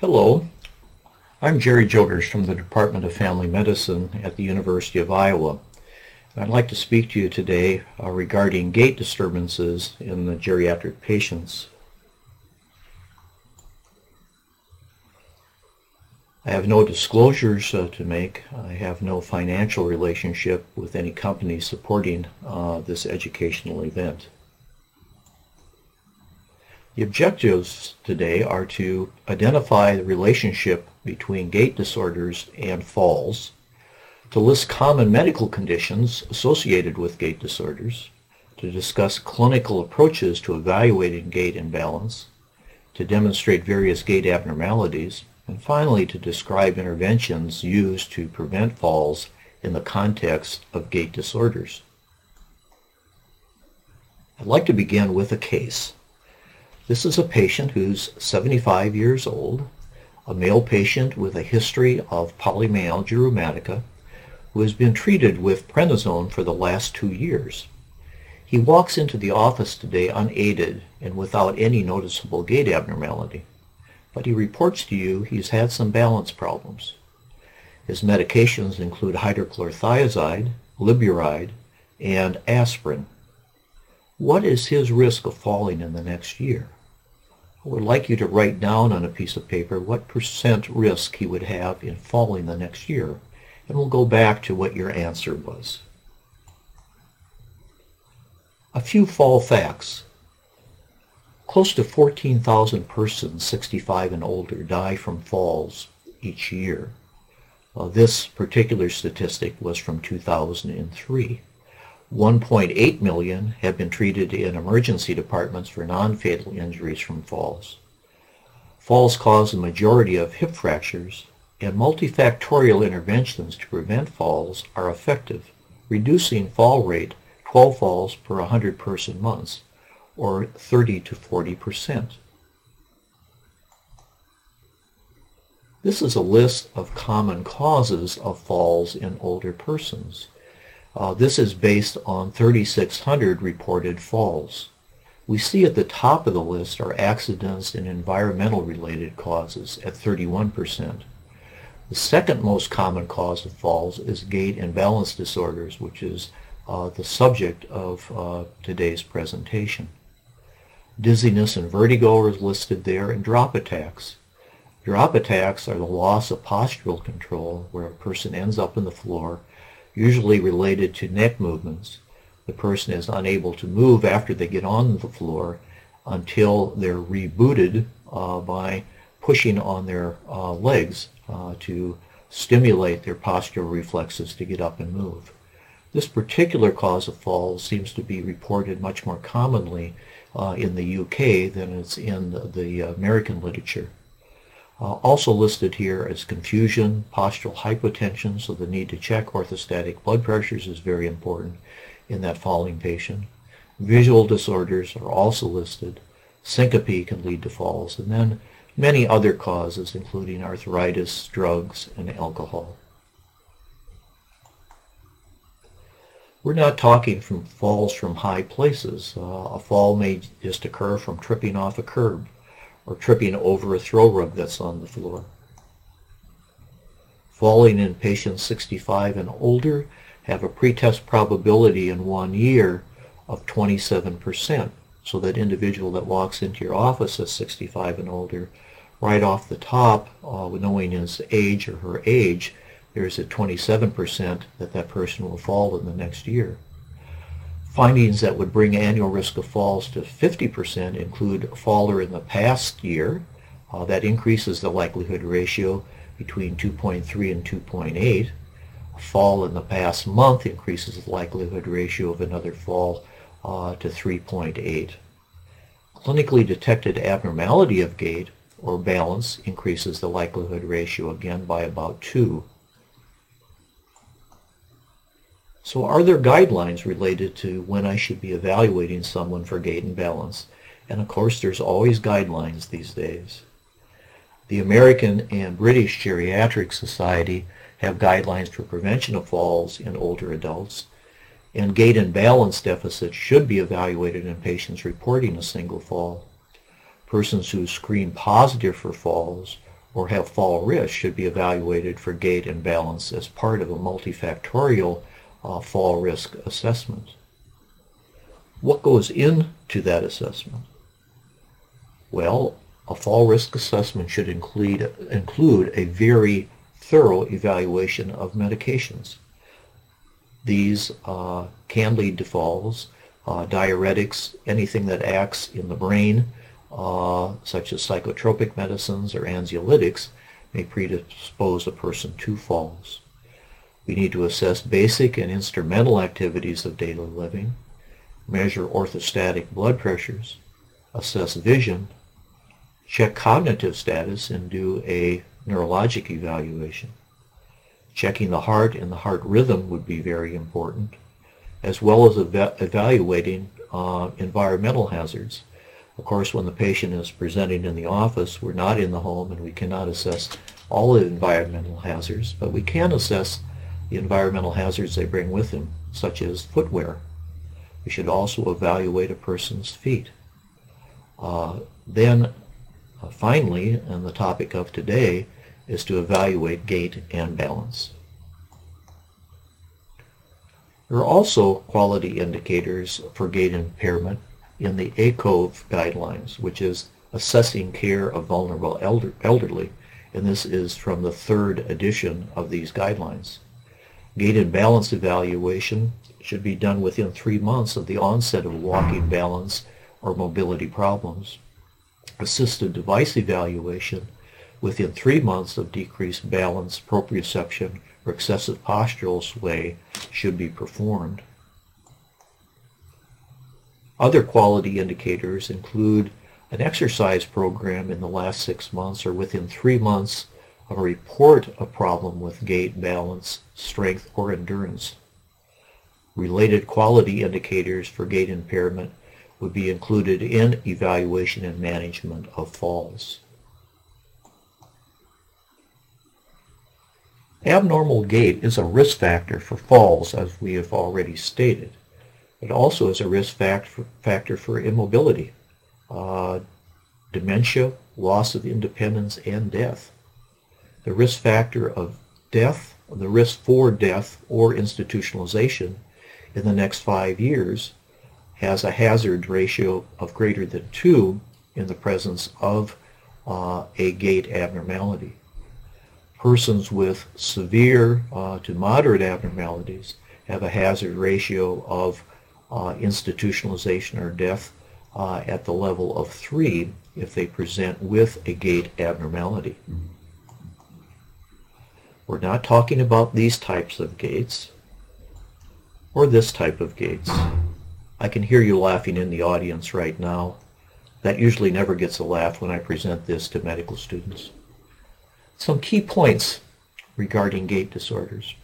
Hello, I'm Jerry Jogerst from the Department of Family Medicine at the University of Iowa. I'd like to speak to you today uh, regarding gait disturbances in the geriatric patients. I have no disclosures uh, to make. I have no financial relationship with any company supporting uh, this educational event. The objectives today are to identify the relationship between gait disorders and falls, to list common medical conditions associated with gait disorders, to discuss clinical approaches to evaluating gait imbalance, to demonstrate various gait abnormalities, and finally to describe interventions used to prevent falls in the context of gait disorders. I'd like to begin with a case. This is a patient who's 75 years old, a male patient with a history of polymyalgia rheumatica who has been treated with prednisone for the last two years. He walks into the office today unaided and without any noticeable gait abnormality, but he reports to you he's had some balance problems. His medications include hydrochlorothiazide, glyburide, and aspirin. What is his risk of falling in the next year? I would like you to write down on a piece of paper what percent risk he would have in falling the next year. And we'll go back to what your answer was. A few fall facts. Close to 14,000 persons 65 and older die from falls each year. Uh, this particular statistic was from 2003. 1.8 million have been treated in emergency departments for non-fatal injuries from falls. Falls cause the majority of hip fractures, and multifactorial interventions to prevent falls are effective, reducing fall rate 12 falls per 100 person months, or 30 to 40 percent. This is a list of common causes of falls in older persons. Uh, this is based on 3,600 reported falls. We see at the top of the list are accidents and environmental related causes at 31%. The second most common cause of falls is gait and balance disorders, which is uh, the subject of uh, today's presentation. Dizziness and vertigo are listed there, and drop attacks. Drop attacks are the loss of postural control, where a person ends up in the floor usually related to neck movements. The person is unable to move after they get on the floor until they're rebooted uh, by pushing on their uh, legs uh, to stimulate their postural reflexes to get up and move. This particular cause of falls seems to be reported much more commonly uh, in the UK than it's in the, the American literature. Uh, also listed here is confusion, postural hypotension, so the need to check orthostatic blood pressures is very important in that falling patient. Visual disorders are also listed. Syncope can lead to falls, and then many other causes, including arthritis, drugs, and alcohol. We're not talking from falls from high places. Uh, a fall may just occur from tripping off a curb or tripping over a throw rug that's on the floor. Falling in patients 65 and older have a pretest probability in one year of 27%. So that individual that walks into your office at 65 and older, right off the top, uh, knowing his age or her age, there's a 27% that that person will fall in the next year. Findings that would bring annual risk of falls to 50% include a faller in the past year. Uh, that increases the likelihood ratio between 2.3 and 2.8. A fall in the past month increases the likelihood ratio of another fall uh, to 3.8. Clinically detected abnormality of gait or balance increases the likelihood ratio again by about 2. So are there guidelines related to when I should be evaluating someone for gait and balance? And of course, there's always guidelines these days. The American and British Geriatric Society have guidelines for prevention of falls in older adults, and gait and balance deficits should be evaluated in patients reporting a single fall. Persons who screen positive for falls or have fall risk should be evaluated for gait and balance as part of a multifactorial uh, fall risk assessment. What goes into that assessment? Well, a fall risk assessment should include, include a very thorough evaluation of medications. These uh, can lead to falls, uh, diuretics, anything that acts in the brain, uh, such as psychotropic medicines or anxiolytics, may predispose a person to falls. We need to assess basic and instrumental activities of daily living, measure orthostatic blood pressures, assess vision, check cognitive status, and do a neurologic evaluation. Checking the heart and the heart rhythm would be very important, as well as eva evaluating uh, environmental hazards. Of course, when the patient is presenting in the office, we're not in the home and we cannot assess all the environmental hazards, but we can assess the environmental hazards they bring with them, such as footwear. We should also evaluate a person's feet. Uh, then, uh, finally, and the topic of today, is to evaluate gait and balance. There are also quality indicators for gait impairment in the ACOVE guidelines, which is Assessing Care of Vulnerable elder Elderly, and this is from the third edition of these guidelines. Gait and balance evaluation should be done within three months of the onset of walking balance or mobility problems. Assisted device evaluation within three months of decreased balance, proprioception, or excessive postural sway should be performed. Other quality indicators include an exercise program in the last six months or within three months a report of problem with gait, balance, strength, or endurance. Related quality indicators for gait impairment would be included in evaluation and management of falls. Abnormal gait is a risk factor for falls, as we have already stated. It also is a risk factor for immobility, uh, dementia, loss of independence, and death. The risk factor of death, the risk for death or institutionalization in the next five years has a hazard ratio of greater than 2 in the presence of uh, a gait abnormality persons with severe uh, to moderate abnormalities have a hazard ratio of uh, institutionalization or death uh, at the level of 3 if they present with a gait abnormality. We're not talking about these types of gates or this type of gates. I can hear you laughing in the audience right now. That usually never gets a laugh when I present this to medical students. Some key points regarding gait disorders.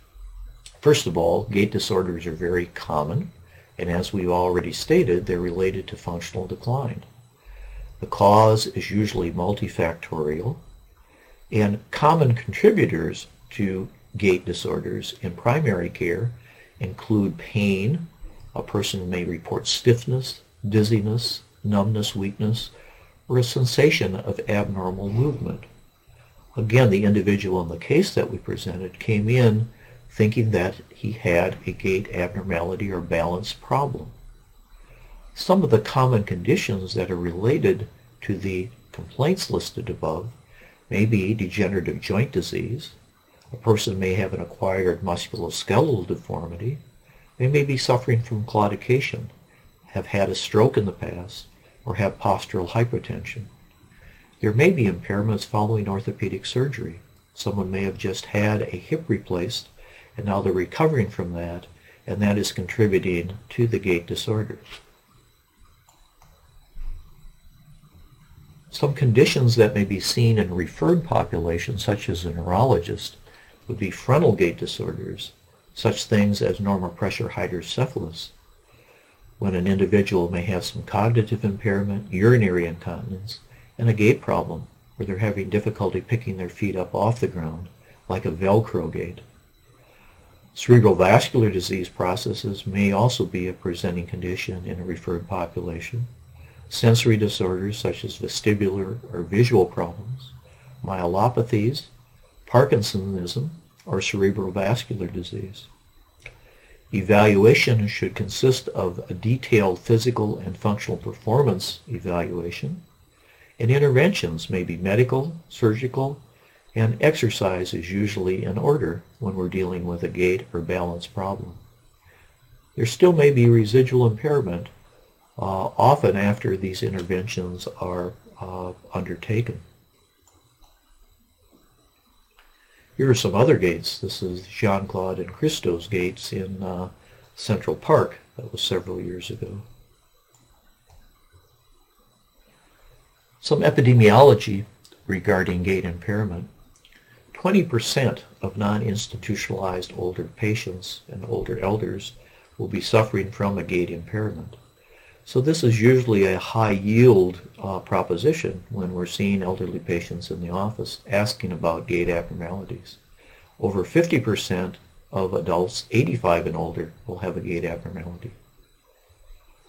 First of all, gait disorders are very common, and as we've already stated, they're related to functional decline. The cause is usually multifactorial, and common contributors to gait disorders in primary care include pain. A person may report stiffness, dizziness, numbness, weakness, or a sensation of abnormal movement. Again, the individual in the case that we presented came in thinking that he had a gait abnormality or balance problem. Some of the common conditions that are related to the complaints listed above may be degenerative joint disease. A person may have an acquired musculoskeletal deformity. They may be suffering from claudication, have had a stroke in the past, or have postural hypertension. There may be impairments following orthopedic surgery. Someone may have just had a hip replaced and now they're recovering from that and that is contributing to the gait disorders. Some conditions that may be seen in referred populations, such as a neurologist, would be frontal gait disorders, such things as normal pressure hydrocephalus, when an individual may have some cognitive impairment, urinary incontinence, and a gait problem where they're having difficulty picking their feet up off the ground, like a Velcro gait. Cerebral vascular disease processes may also be a presenting condition in a referred population. Sensory disorders such as vestibular or visual problems, myelopathies, Parkinsonism, or cerebrovascular disease. Evaluation should consist of a detailed physical and functional performance evaluation, and interventions may be medical, surgical, and exercise is usually in order when we're dealing with a gait or balance problem. There still may be residual impairment uh, often after these interventions are uh, undertaken. Here are some other gates. This is Jeanne-Claude and Christo's gates in uh, Central Park. That was several years ago. Some epidemiology regarding gait impairment. 20% of non-institutionalized older patients and older elders will be suffering from a gait impairment. So this is usually a high yield uh, proposition when we're seeing elderly patients in the office asking about gait abnormalities. Over 50% of adults 85 and older will have a gait abnormality.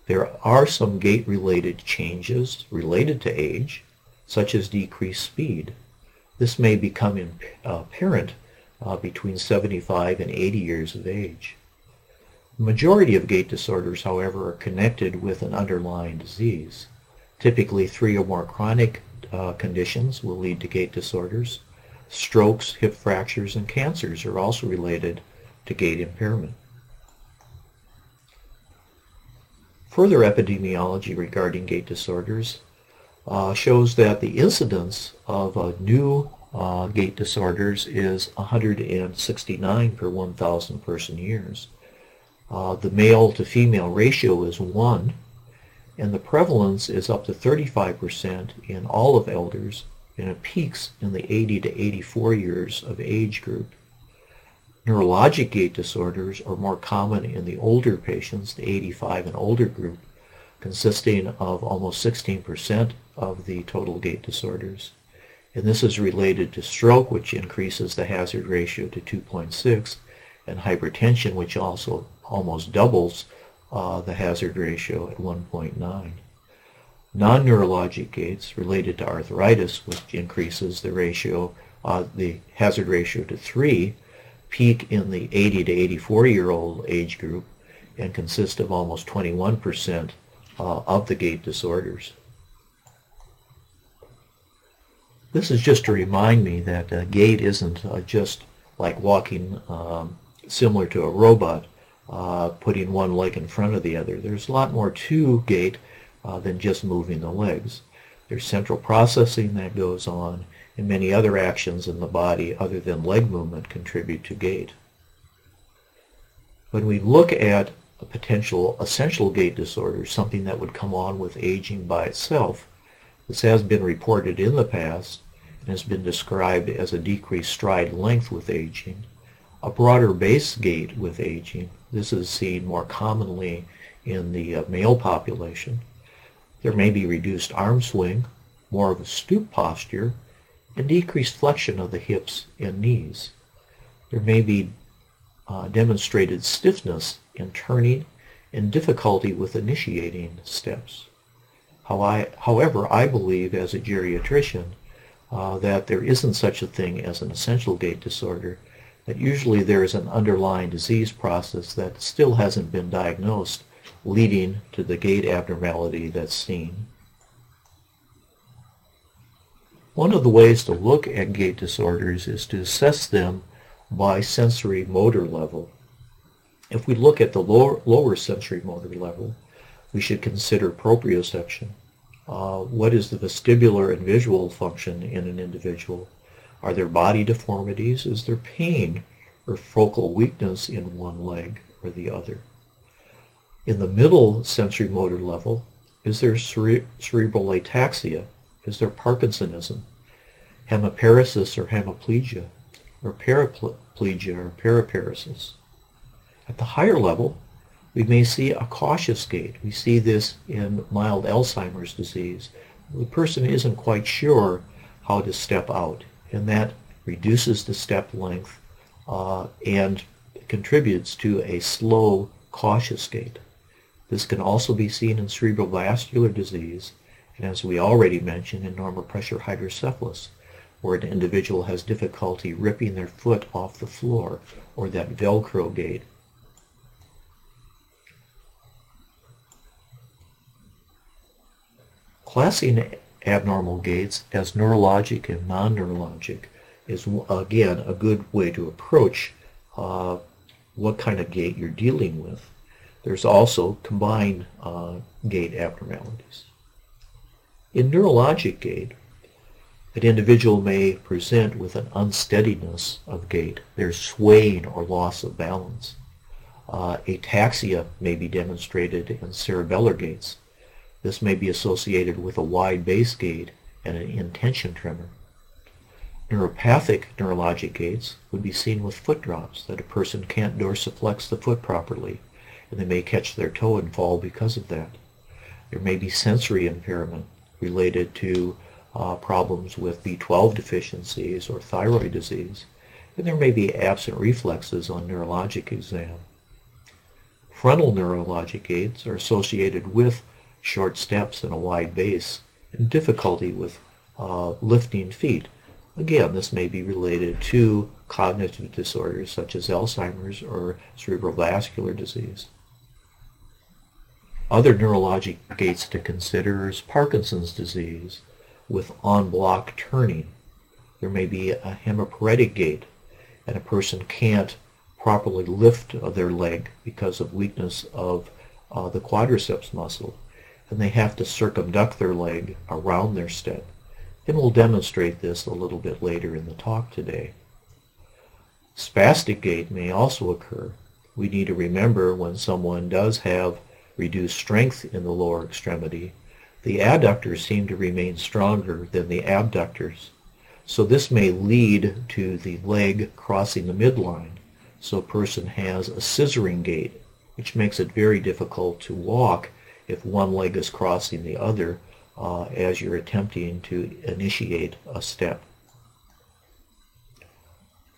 There are some gait-related changes related to age, such as decreased speed. This may become apparent uh, between 75 and 80 years of age. Majority of gait disorders, however, are connected with an underlying disease. Typically, three or more chronic uh, conditions will lead to gait disorders. Strokes, hip fractures, and cancers are also related to gait impairment. Further epidemiology regarding gait disorders uh, shows that the incidence of uh, new uh, gait disorders is 169 per 1,000 person years. Uh, the male to female ratio is 1, and the prevalence is up to 35% in all of elders, and it peaks in the 80 to 84 years of age group. Neurologic gait disorders are more common in the older patients, the 85 and older group, consisting of almost 16% of the total gait disorders. And this is related to stroke, which increases the hazard ratio to 2.6, and hypertension, which also almost doubles uh, the hazard ratio at 1.9. Non-neurologic gaits related to arthritis, which increases the ratio, uh, the hazard ratio to 3, peak in the 80 to 84 year old age group and consist of almost 21% uh, of the gait disorders. This is just to remind me that uh, gait isn't uh, just like walking um, similar to a robot, uh, putting one leg in front of the other. There's a lot more to gait uh, than just moving the legs. There's central processing that goes on, and many other actions in the body other than leg movement contribute to gait. When we look at a potential essential gait disorder, something that would come on with aging by itself, this has been reported in the past and has been described as a decreased stride length with aging, a broader base gait with aging. This is seen more commonly in the uh, male population. There may be reduced arm swing, more of a stoop posture, and decreased flexion of the hips and knees. There may be uh, demonstrated stiffness in turning and difficulty with initiating steps. How I, however, I believe as a geriatrician uh, that there isn't such a thing as an essential gait disorder that usually there is an underlying disease process that still hasn't been diagnosed leading to the gait abnormality that's seen. One of the ways to look at gait disorders is to assess them by sensory motor level. If we look at the lower, lower sensory motor level, we should consider proprioception. Uh, what is the vestibular and visual function in an individual? Are there body deformities? Is there pain or focal weakness in one leg or the other? In the middle sensory motor level, is there cere- cerebral ataxia? Is there Parkinsonism, hemiparesis or hemiplegia, or paraplegia or paraparesis? At the higher level, we may see a cautious gait. We see this in mild Alzheimer's disease. The person isn't quite sure how to step out and that reduces the step length uh, and contributes to a slow, cautious gait. This can also be seen in cerebral vascular disease, and as we already mentioned, in normal pressure hydrocephalus. where an individual has difficulty ripping their foot off the floor, or that Velcro gait. Classing abnormal gaits as neurologic and non-neurologic is, again, a good way to approach uh, what kind of gait you're dealing with. There's also combined uh, gait abnormalities. In neurologic gait, an individual may present with an unsteadiness of gait. There's swaying or loss of balance. Uh, ataxia may be demonstrated in cerebellar gaits. This may be associated with a wide base gait and an intention tremor. Neuropathic neurologic gaits would be seen with foot drops, that a person can't dorsiflex the foot properly, and they may catch their toe and fall because of that. There may be sensory impairment related to uh, problems with B12 deficiencies or thyroid disease, and there may be absent reflexes on neurologic exam. Frontal neurologic gaits are associated with short steps and a wide base and difficulty with uh, lifting feet. Again, this may be related to cognitive disorders such as Alzheimer's or cerebrovascular disease. Other neurologic gaits to consider is Parkinson's disease, with en bloc turning. There may be a hemiparetic gait, and a person can't properly lift their leg because of weakness of uh, the quadriceps muscle, and they have to circumduct their leg around their step. And we'll demonstrate this a little bit later in the talk today. Spastic gait may also occur. We need to remember when someone does have reduced strength in the lower extremity the adductors seem to remain stronger than the abductors. So this may lead to the leg crossing the midline. So a person has a scissoring gait, which makes it very difficult to walk if one leg is crossing the other uh, as you're attempting to initiate a step.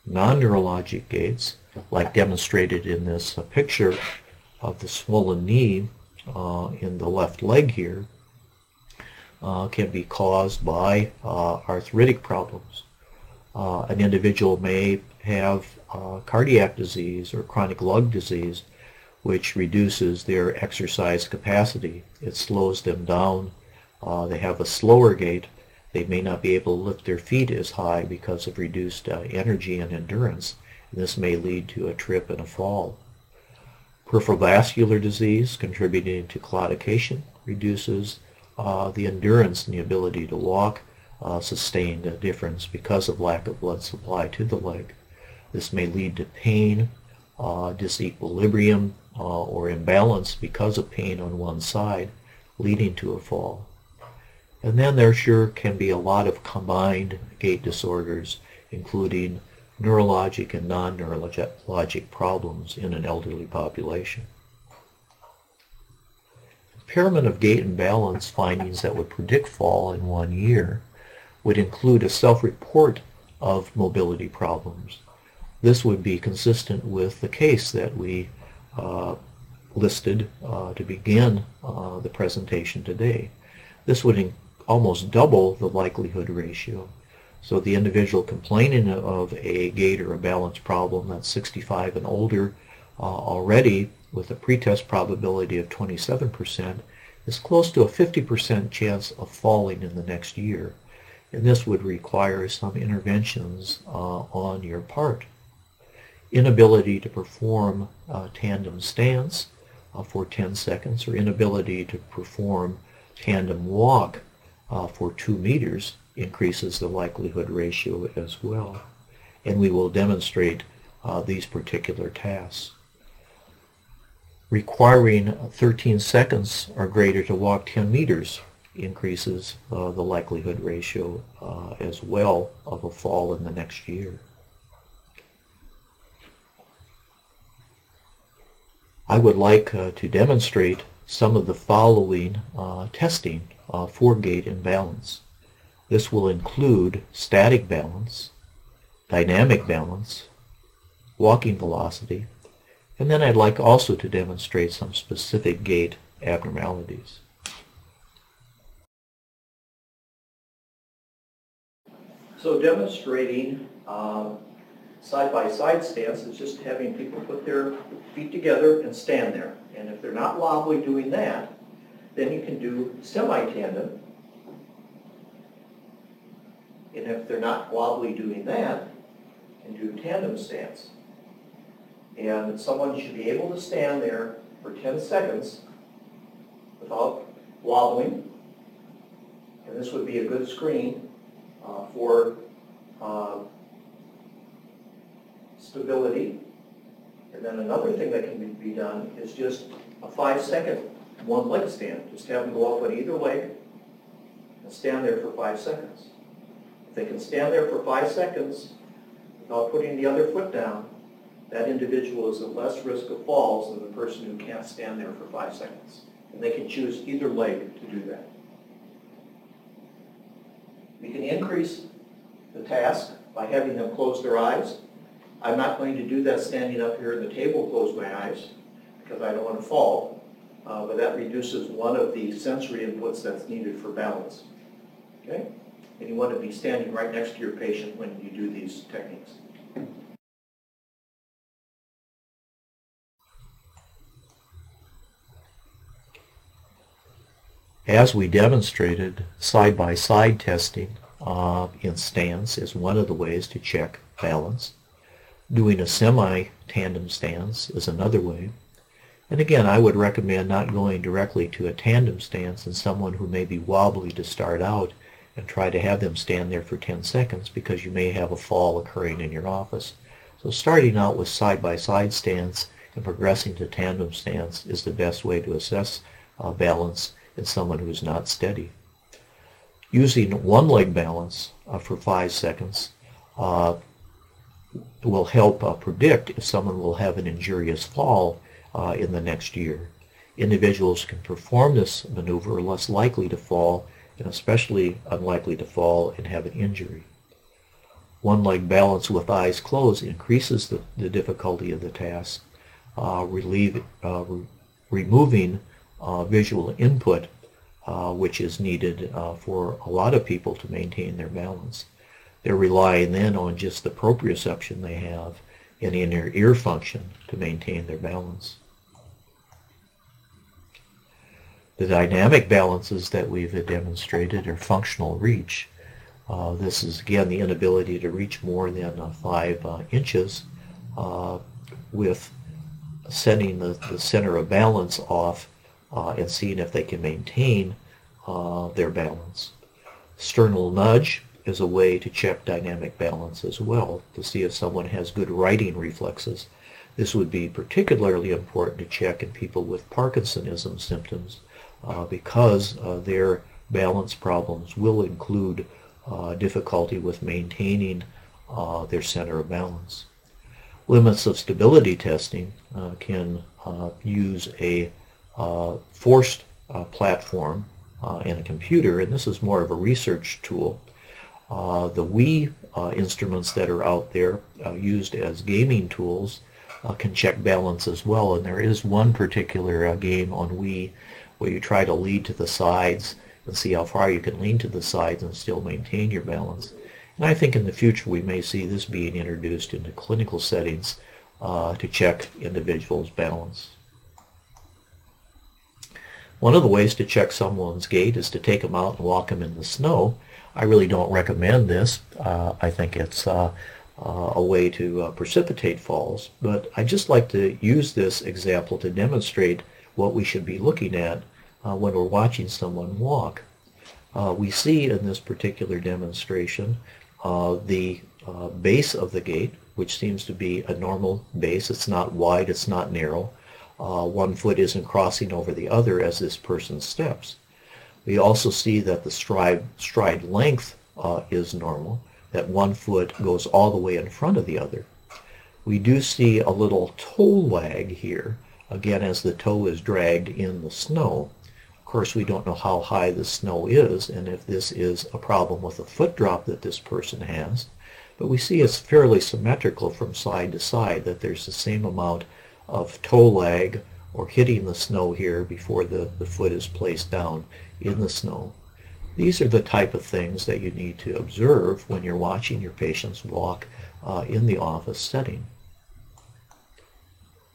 Non-neurologic gaits, like demonstrated in this uh, picture of the swollen knee uh, in the left leg here, uh, can be caused by uh, arthritic problems. Uh, an individual may have cardiac disease or chronic lung disease which reduces their exercise capacity. It slows them down. Uh, they have a slower gait. They may not be able to lift their feet as high because of reduced uh, energy and endurance. And this may lead to a trip and a fall. Peripheral vascular disease contributing to claudication reduces uh, the endurance and the ability to walk uh, sustained a difference because of lack of blood supply to the leg. This may lead to pain, uh, disequilibrium, uh, or imbalance because of pain on one side, leading to a fall. And then there sure can be a lot of combined gait disorders, including neurologic and non-neurologic problems in an elderly population impairment of gait and balance findings that would predict fall in one year would include a self-report of mobility problems. This would be consistent with the case that we uh, listed uh, to begin uh, the presentation today. This would almost double the likelihood ratio. So the individual complaining of a gait or a balance problem that's 65 and older uh, already with a pretest probability of 27% is close to a 50% chance of falling in the next year. And this would require some interventions uh, on your part. Inability to perform uh, tandem stance uh, for 10 seconds or inability to perform tandem walk uh, for 2 meters increases the likelihood ratio as well. And we will demonstrate uh, these particular tasks requiring 13 seconds or greater to walk 10 meters increases uh, the likelihood ratio as well of a fall in the next year. I would like uh, to demonstrate some of the following uh, testing uh, for gait imbalance. This will include static balance, dynamic balance, walking velocity, and then I'd like also to demonstrate some specific gait abnormalities. So demonstrating um, side-by-side stance is just having people put their feet together and stand there. And if they're not wobbly doing that, then you can do semi-tandem. And if they're not wobbly doing that, can do tandem stance. And someone should be able to stand there for 10 seconds without wobbling. And this would be a good screen uh, for uh, stability. And then another thing that can be done is just a five second one leg stand. Just have them go up on either leg and stand there for five seconds. If they can stand there for five seconds without putting the other foot down, that individual is at less risk of falls than the person who can't stand there for five seconds. And they can choose either leg to do that. We can increase the task by having them close their eyes. I'm not going to do that standing up here at the table, close my eyes, because I don't want to fall. Uh, but that reduces one of the sensory inputs that's needed for balance. Okay? And you want to be standing right next to your patient when you do these techniques. As we demonstrated, side-by-side -side testing uh, in stance is one of the ways to check balance. Doing a semi-tandem stance is another way. And again, I would recommend not going directly to a tandem stance in someone who may be wobbly to start out and try to have them stand there for 10 seconds because you may have a fall occurring in your office. So starting out with side-by-side -side stance and progressing to tandem stance is the best way to assess uh, balance in someone who's not steady. Using one leg balance uh, for five seconds uh, will help uh, predict if someone will have an injurious fall uh, in the next year. Individuals can perform this maneuver less likely to fall and especially unlikely to fall and have an injury. One leg balance with eyes closed increases the, the difficulty of the task, uh, relieve, uh, re removing uh, visual input uh, which is needed for a lot of people to maintain their balance. They're relying then on just the proprioception they have and in their ear function to maintain their balance. The dynamic balances that we've demonstrated are functional reach. Uh, this is again the inability to reach more than uh, five uh, inches uh, with setting the, the center of balance off uh, and seeing if they can maintain uh, their balance. Sternal nudge is a way to check dynamic balance as well to see if someone has good righting reflexes. This would be particularly important to check in people with Parkinsonism symptoms uh, because uh, their balance problems will include uh, difficulty with maintaining uh, their center of balance. Limits of stability testing uh, can uh, use a forced platform in a computer, and this is more of a research tool. Uh, the Wii uh, instruments that are out there uh, used as gaming tools can check balance as well, and there is one particular game on Wii where you try to lead to the sides and see how far you can lean to the sides and still maintain your balance. And I think in the future we may see this being introduced into clinical settings uh, to check individuals' balance. One of the ways to check someone's gait is to take them out and walk them in the snow. I really don't recommend this. Uh, I think it's uh, uh, a way to uh, precipitate falls, but I just like to use this example to demonstrate what we should be looking at uh, when we're watching someone walk. We see in this particular demonstration the base of the gait, which seems to be a normal base. It's not wide, it's not narrow uh, one foot isn't crossing over the other as this person steps. We also see that the stride, stride length uh, is normal, that one foot goes all the way in front of the other. We do see a little toe lag here, again as the toe is dragged in the snow. Of course, we don't know how high the snow is and if this is a problem with the foot drop that this person has. But we see it's fairly symmetrical from side to side, that there's the same amount of toe lag or hitting the snow here before the, the foot is placed down in the snow. These are the type of things that you need to observe when you're watching your patients walk uh, in the office setting.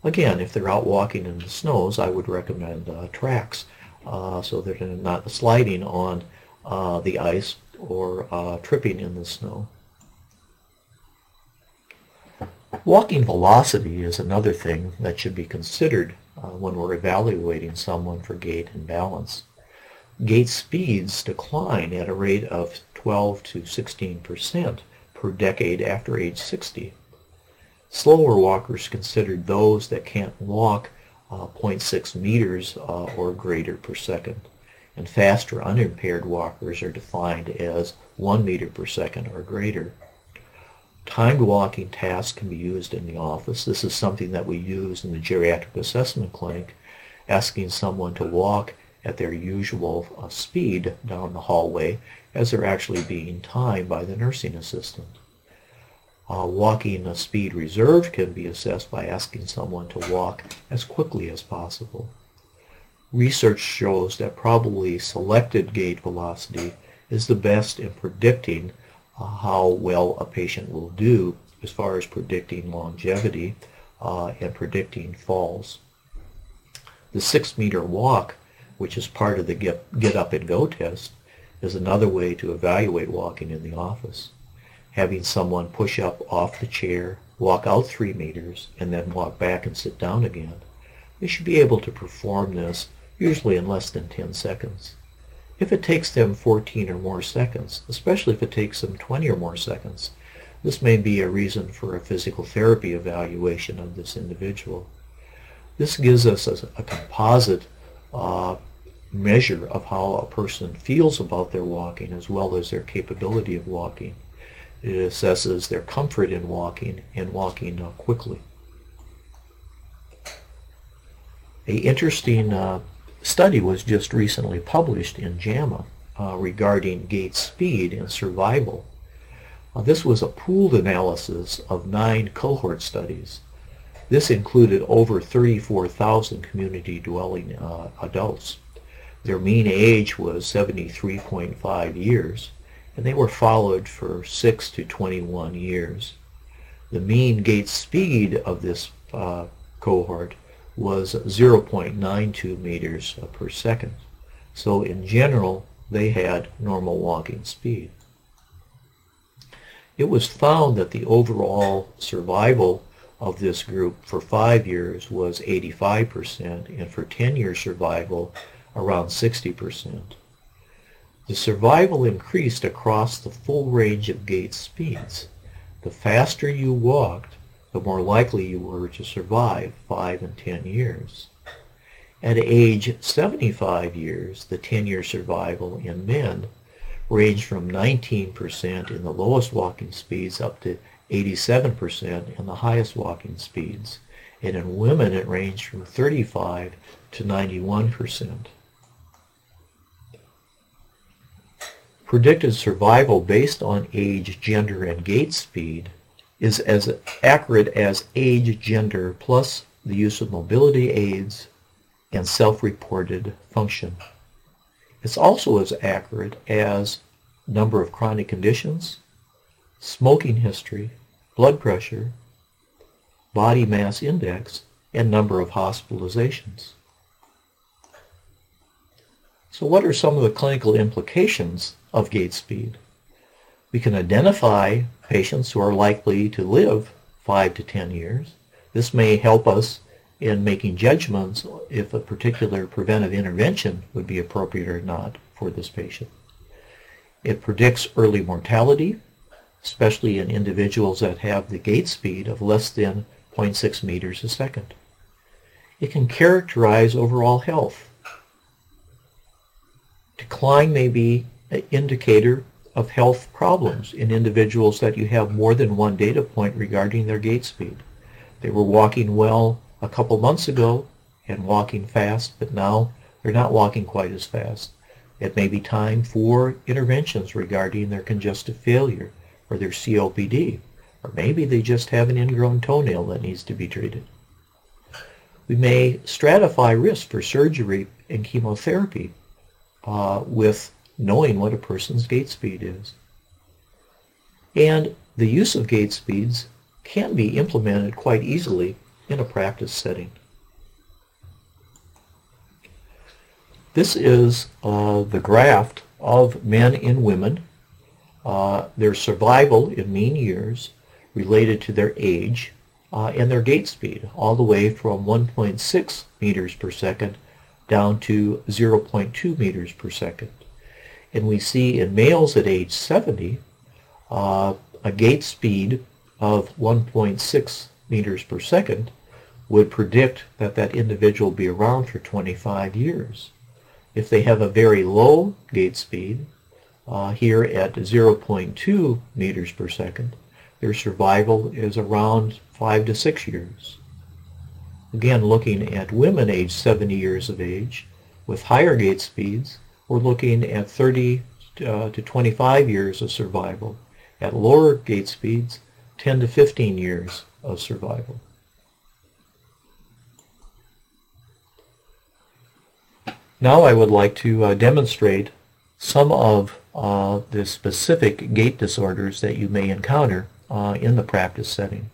Again, if they're out walking in the snows, I would recommend uh, tracks uh, so they're not sliding on uh, the ice or uh, tripping in the snow. Walking velocity is another thing that should be considered uh, when we're evaluating someone for gait and balance. Gait speeds decline at a rate of 12 to 16 percent per decade after age 60. Slower walkers considered those that can't walk uh, 0.6 meters uh, or greater per second. And faster unimpaired walkers are defined as 1 meter per second or greater. Timed walking tasks can be used in the office. This is something that we use in the geriatric assessment clinic, asking someone to walk at their usual uh, speed down the hallway as they're actually being timed by the nursing assistant. Uh, walking speed reserve can be assessed by asking someone to walk as quickly as possible. Research shows that probably selected gait velocity is the best in predicting how well a patient will do as far as predicting longevity uh, and predicting falls. The six meter walk, which is part of the get, get up and go test, is another way to evaluate walking in the office having someone push up off the chair, walk out three meters, and then walk back and sit down again. They should be able to perform this usually in less than 10 seconds. If it takes them 14 or more seconds, especially if it takes them 20 or more seconds, this may be a reason for a physical therapy evaluation of this individual. This gives us a, a composite uh, measure of how a person feels about their walking as well as their capability of walking. It assesses their comfort in walking and walking uh, quickly. A interesting uh, study was just recently published in JAMA uh, regarding gait speed and survival. Uh, this was a pooled analysis of nine cohort studies. This included over 34,000 community dwelling uh, adults. Their mean age was 73.5 years and they were followed for 6 to 21 years. The mean gait speed of this uh, cohort was 0.92 meters per second. So in general, they had normal walking speed. It was found that the overall survival of this group for five years was 85% and for 10-year survival around 60%. The survival increased across the full range of gait speeds. The faster you walked, the more likely you were to survive 5 and 10 years. At age 75 years, the 10-year survival in men ranged from 19% in the lowest walking speeds up to 87% in the highest walking speeds. And in women, it ranged from 35 to 91%. predicted survival based on age, gender, and gait speed is as accurate as age, gender, plus the use of mobility aids and self-reported function. It's also as accurate as number of chronic conditions, smoking history, blood pressure, body mass index, and number of hospitalizations. So what are some of the clinical implications of gait speed. We can identify patients who are likely to live 5 to 10 years. This may help us in making judgments if a particular preventive intervention would be appropriate or not for this patient. It predicts early mortality, especially in individuals that have the gait speed of less than 0.6 meters a second. It can characterize overall health. Decline may be an indicator of health problems in individuals that you have more than one data point regarding their gait speed. They were walking well a couple months ago and walking fast, but now they're not walking quite as fast. It may be time for interventions regarding their congestive failure or their COPD, or maybe they just have an ingrown toenail that needs to be treated. We may stratify risk for surgery and chemotherapy uh, with knowing what a person's gait speed is. And the use of gait speeds can be implemented quite easily in a practice setting. This is uh, the graph of men and women, uh, their survival in mean years related to their age uh, and their gait speed, all the way from 1.6 meters per second down to 0.2 meters per second. And we see in males at age 70 uh, a gait speed of 1.6 meters per second would predict that that individual will be around for 25 years. If they have a very low gait speed, uh, here at 0.2 meters per second, their survival is around 5 to 6 years. Again, looking at women aged 70 years of age with higher gait speeds, we're looking at 30 uh, to 25 years of survival. At lower gait speeds, 10 to 15 years of survival. Now I would like to uh, demonstrate some of uh, the specific gait disorders that you may encounter uh, in the practice setting.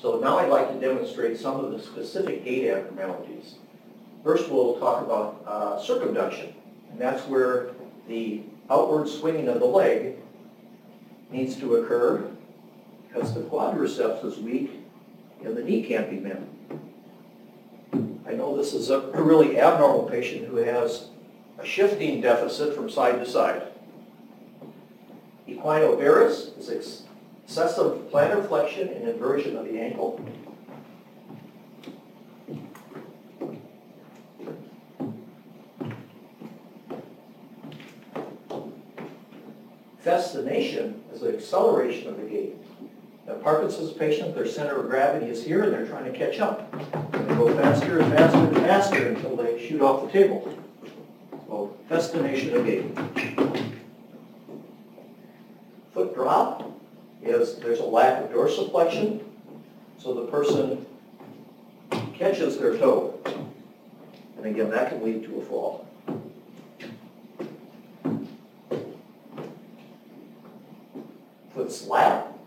So now I'd like to demonstrate some of the specific gait abnormalities. First we'll talk about uh, circumduction, and that's where the outward swinging of the leg needs to occur because the quadriceps is weak and the knee can't be bent. I know this is a, really abnormal patient who has a shifting deficit from side to side. Equinovarus is excessive plantar flexion and inversion of the ankle. Festination is the acceleration of the gait. A Parkinson's patient, their center of gravity is here and they're trying to catch up. They go faster and faster and faster until they shoot off the table. So festination of gait. Foot drop is there's a lack of dorsiflexion, so the person catches their toe. And again, that can lead to a fall. Foot slap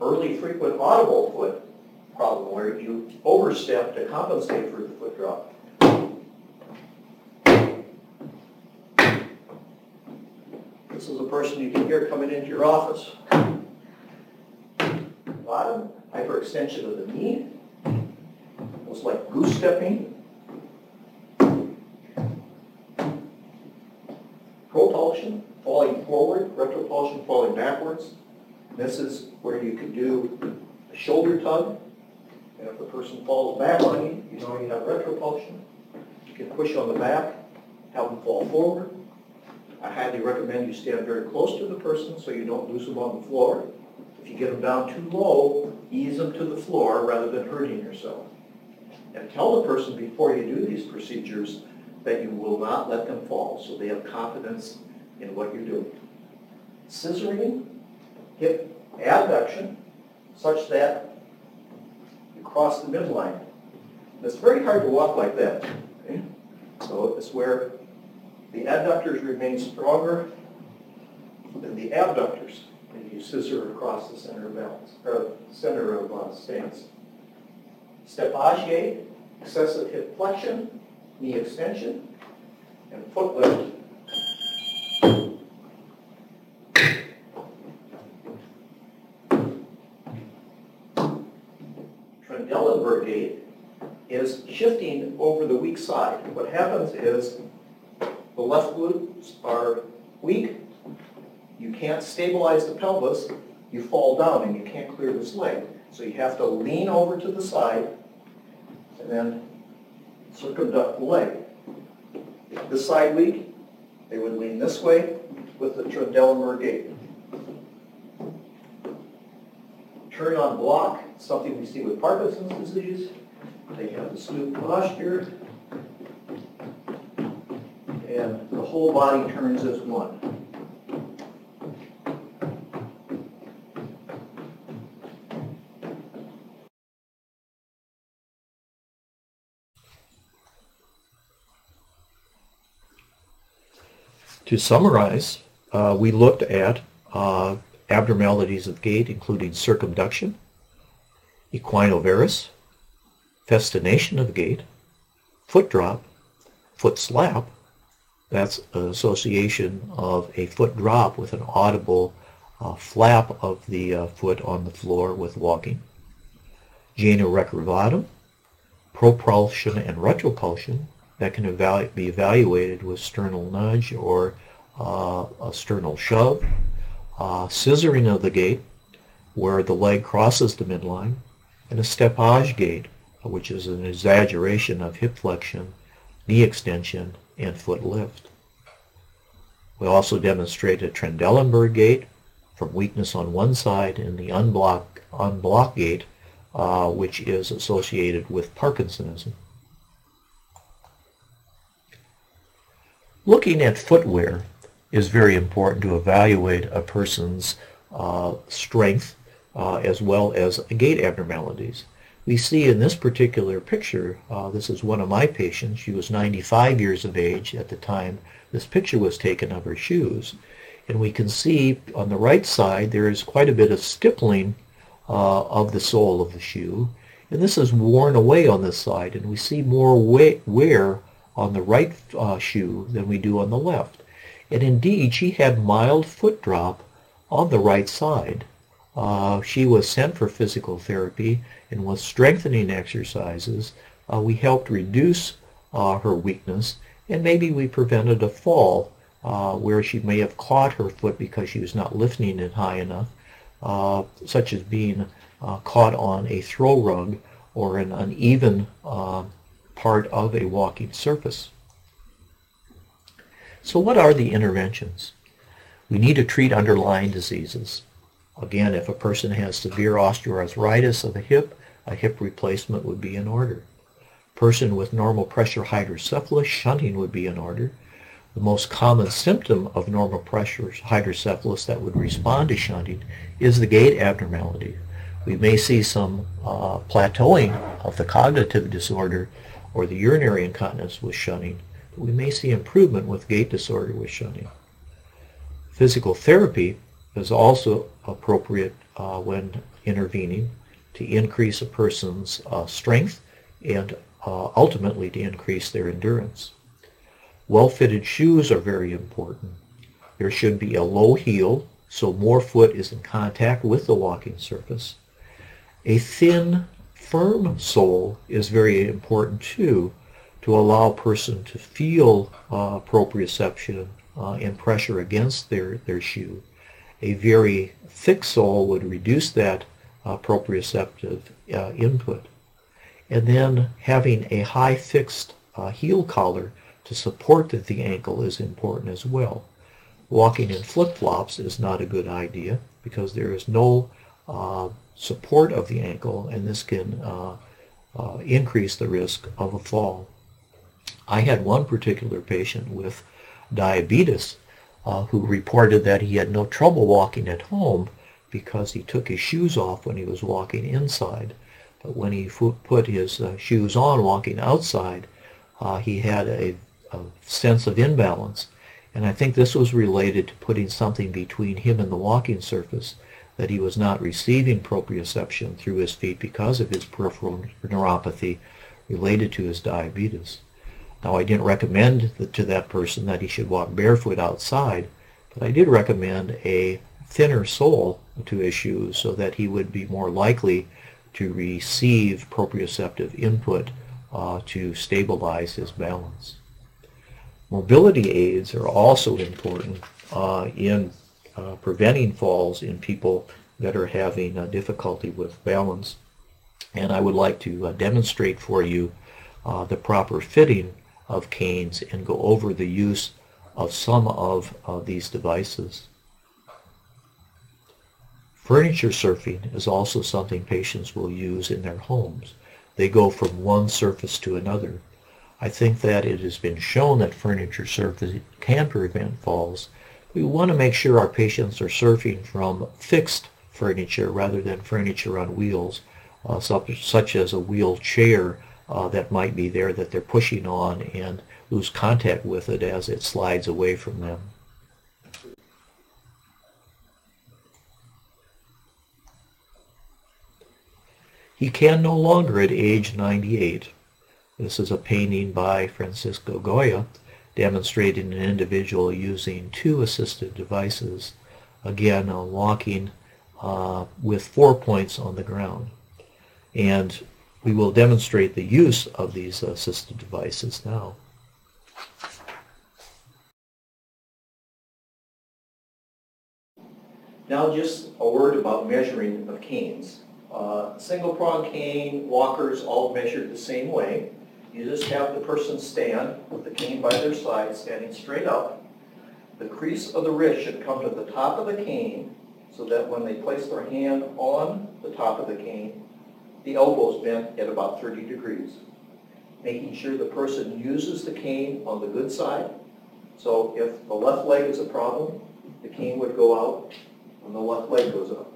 early frequent audible foot problem where you overstep to compensate for the foot drop. This is a person you can hear coming into your office. Bottom, hyperextension of the knee, almost like goose stepping. Propulsion, falling forward, retropulsion falling backwards. This is where you can do a shoulder tug, and if the person falls back on you, you know you have retropulsion. You can push on the back, have them fall forward. I highly recommend you stand very close to the person so you don't lose them on the floor. If you get them down too low, ease them to the floor rather than hurting yourself. And tell the person before you do these procedures that you will not let them fall so they have confidence in what you're doing. Scissoring hip abduction such that you cross the midline. It's very hard to walk like that. Okay? So it's where the adductors remain stronger than the abductors and you scissor across the center of balance, or center of uh, stance. Step excessive hip flexion, knee extension, and foot lift gait is shifting over the weak side. What happens is the left glutes are weak, you can't stabilize the pelvis, you fall down and you can't clear this leg. So you have to lean over to the side and then circumduct the leg. This side weak, they would lean this way with the Trendelenburg gait. Turn en bloc, something we see with Parkinson's disease. They have the smooth posture, and the whole body turns as one. To summarize, uh, we looked at uh, abnormalities of gait, including circumduction, equinovarus, festination of gait, foot drop, foot slap, that's an association of a foot drop with an audible uh, flap of the uh, foot on the floor with walking. Genu recurvatum, propulsion and retropulsion that can evalu- be evaluated with sternal nudge or uh, a sternal shove. Uh, scissoring of the gait, where the leg crosses the midline, and a steppage gait, which is an exaggeration of hip flexion, knee extension, and foot lift. We also demonstrate a Trendelenburg gait from weakness on one side and the en bloc, unblock gait, uh, which is associated with Parkinsonism. Looking at footwear is very important to evaluate a person's uh, strength uh, as well as gait abnormalities. We see in this particular picture, uh, this is one of my patients. She was 95 years of age at the time this picture was taken of her shoes. And we can see on the right side there is quite a bit of stippling uh, of the sole of the shoe. And this is worn away on this side. And we see more wear on the right uh, shoe than we do on the left. And indeed, she had mild foot drop on the right side. Uh, she was sent for physical therapy and with strengthening exercises, uh, we helped reduce uh, her weakness and maybe we prevented a fall uh, where she may have caught her foot because she was not lifting it high enough, uh, such as being caught on a throw rug or an uneven part of a walking surface. So what are the interventions? We need to treat underlying diseases. Again, if a person has severe osteoarthritis of the hip, a hip replacement would be in order. Person with normal pressure hydrocephalus, shunting would be in order. The most common symptom of normal pressure hydrocephalus that would respond to shunting is the gait abnormality. We may see some uh, plateauing of the cognitive disorder or the urinary incontinence with shunting. But we may see improvement with gait disorder with shunting. Physical therapy is also appropriate uh, when intervening to increase a person's uh, strength and uh, ultimately to increase their endurance. Well-fitted shoes are very important. There should be a low heel so more foot is in contact with the walking surface. A thin, firm sole is very important too to allow a person to feel uh, proprioception uh, and pressure against their, their shoe. A very thick sole would reduce that uh, proprioceptive uh, input. And then having a high fixed uh, heel collar to support the, the ankle is important as well. Walking in flip-flops is not a good idea because there is no uh, support of the ankle and this can uh, uh, increase the risk of a fall. I had one particular patient with diabetes uh, who reported that he had no trouble walking at home because he took his shoes off when he was walking inside. But when he put his uh, shoes on walking outside, uh, he had a, a, sense of imbalance. And I think this was related to putting something between him and the walking surface that he was not receiving proprioception through his feet because of his peripheral neuropathy related to his diabetes. Now, I didn't recommend to that person that he should walk barefoot outside, but I did recommend a thinner sole to his shoes so that he would be more likely to receive proprioceptive input uh, to stabilize his balance. Mobility aids are also important uh, in uh, preventing falls in people that are having uh, difficulty with balance. And I would like to uh, demonstrate for you uh, the proper fitting of canes and go over the use of some of these devices. Furniture surfing is also something patients will use in their homes. They go from one surface to another. I think that it has been shown that furniture surfing can prevent falls we want to make sure our patients are surfing from fixed furniture rather than furniture on wheels, uh, such, such, as a wheelchair uh, that might be there that they're pushing on and lose contact with it as it slides away from them. He can no longer at age 98. This is a painting by Francisco Goya demonstrating an individual using two assisted devices, again walking uh, with four points on the ground. And we will demonstrate the use of these assisted devices now. Now just a word about measuring of canes. Uh, single prong cane, walkers all measured the same way. You just have the person stand with the cane by their side, standing straight up. The crease of the wrist should come to the top of the cane so that when they place their hand on the top of the cane, the elbow is bent at about 30 degrees. Making sure the person uses the cane on the good side. So if the left leg is a problem, the cane would go out when the left leg goes up.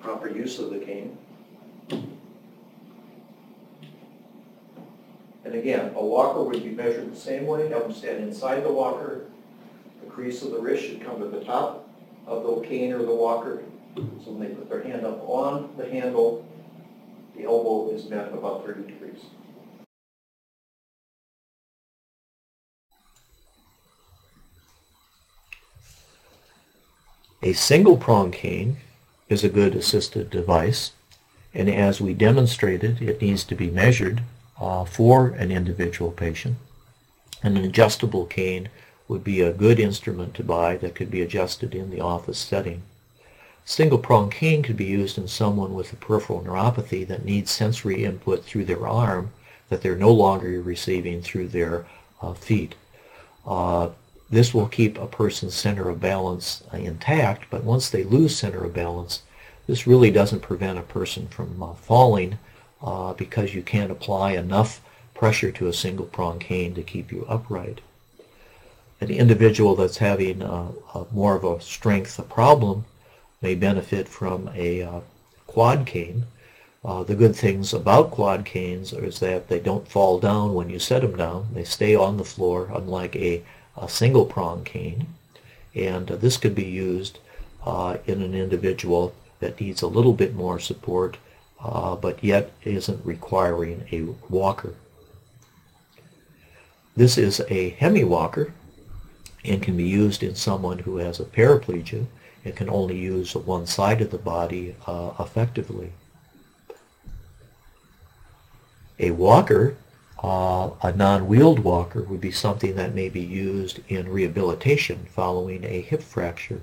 Proper use of the cane. And again, a walker would be measured the same way, have them stand inside the walker. The crease of the wrist should come to the top of the cane or the walker. So when they put their hand up on the handle, the elbow is bent about 30 degrees. A single prong cane is a good assisted device, and as we demonstrated, it needs to be measured uh, for an individual patient. And an adjustable cane would be a good instrument to buy that could be adjusted in the office setting. Single prong cane could be used in someone with a peripheral neuropathy that needs sensory input through their arm that they're no longer receiving through their uh, feet. Uh, this will keep a person's center of balance uh, intact, but once they lose center of balance, this really doesn't prevent a person from uh, falling uh, because you can't apply enough pressure to a single prong cane to keep you upright. An individual that's having uh, a more of a strength problem may benefit from a uh, quad cane. Uh, the good things about quad canes is that they don't fall down when you set them down. They stay on the floor, unlike a, a single prong cane. And uh, this could be used uh, in an individual that needs a little bit more support uh, but yet isn't requiring a walker. This is a hemi-walker and can be used in someone who has a paraplegia and can only use one side of the body uh, effectively. A walker, uh, a non-wheeled walker, would be something that may be used in rehabilitation following a hip fracture.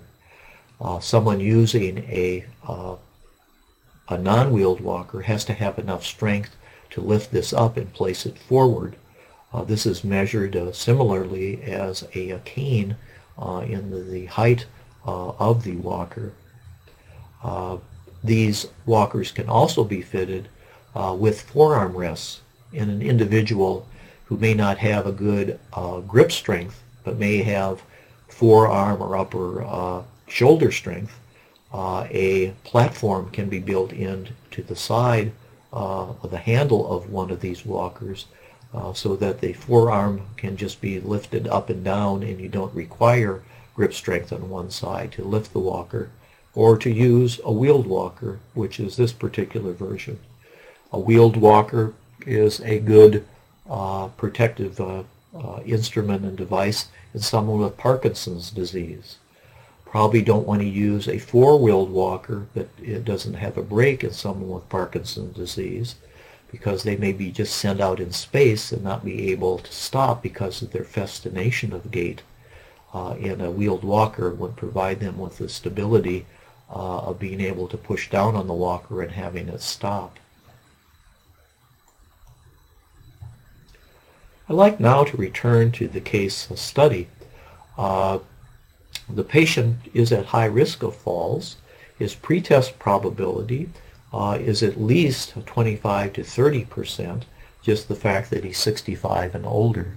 Uh, someone using a uh, a non-wheeled walker has to have enough strength to lift this up and place it forward. Uh, this is measured uh, similarly as a, a cane uh, in the, the height uh, of the walker. Uh, these walkers can also be fitted uh, with forearm rests in an individual who may not have a good grip strength but may have forearm or upper shoulder strength uh, a platform can be built in to the side uh, of the handle of one of these walkers uh, so that the forearm can just be lifted up and down and you don't require grip strength on one side to lift the walker or to use a wheeled walker which is this particular version. A wheeled walker is a good uh, protective uh, uh, instrument and device in someone with Parkinson's disease probably don't want to use a four-wheeled walker that it doesn't have a brake in someone with Parkinson's disease because they may be just sent out in space and not be able to stop because of their festination of gait. Uh, and a wheeled walker would provide them with the stability uh, of being able to push down on the walker and having it stop. I'd like now to return to the case study. Uh, the patient is at high risk of falls. His pretest probability uh, is at least 25 to 30 percent, just the fact that he's 65 and older.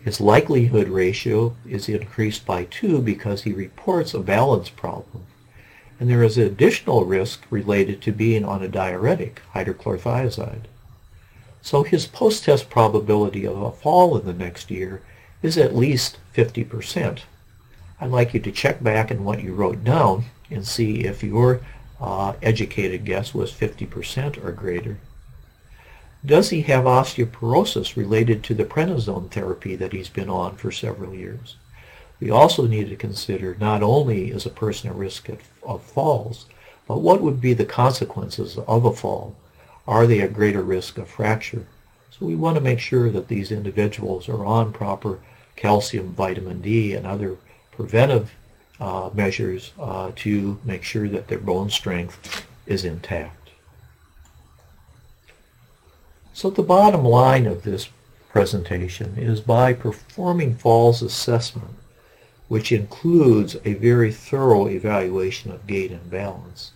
His likelihood ratio is increased by 2 because he reports a balance problem. And there is an additional risk related to being on a diuretic, hydrochlorothiazide. So his post-test probability of a fall in the next year is at least 50 percent. I'd like you to check back in what you wrote down and see if your uh, educated guess was 50% or greater. Does he have osteoporosis related to the prednisone therapy that he's been on for several years? We also need to consider not only is a person at risk of, of falls, but what would be the consequences of a fall? Are they at greater risk of fracture? So we want to make sure that these individuals are on proper calcium, vitamin D, and other preventive uh, measures uh, to make sure that their bone strength is intact. So the bottom line of this presentation is by performing falls assessment, which includes a very thorough evaluation of gait and balance.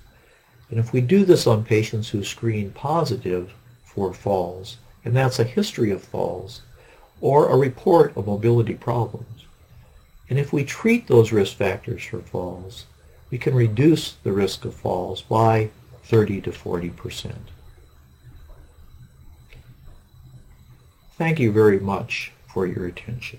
And if we do this on patients who screen positive for falls, and that's a history of falls, or a report of mobility problems, and if we treat those risk factors for falls, we can reduce the risk of falls by 30 to 40 percent. Thank you very much for your attention.